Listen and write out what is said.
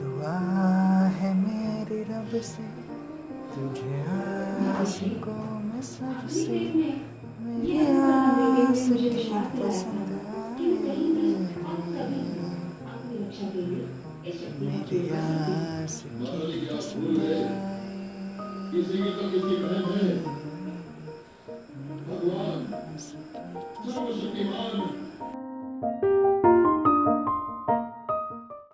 दुआ है मेरी रब से, तुझे आशिकों में सबसे, मेरी आस की पसंद मेरी आस की पसंद। किसी की तो किसी बहन है भगवान सर्वशक्तिमान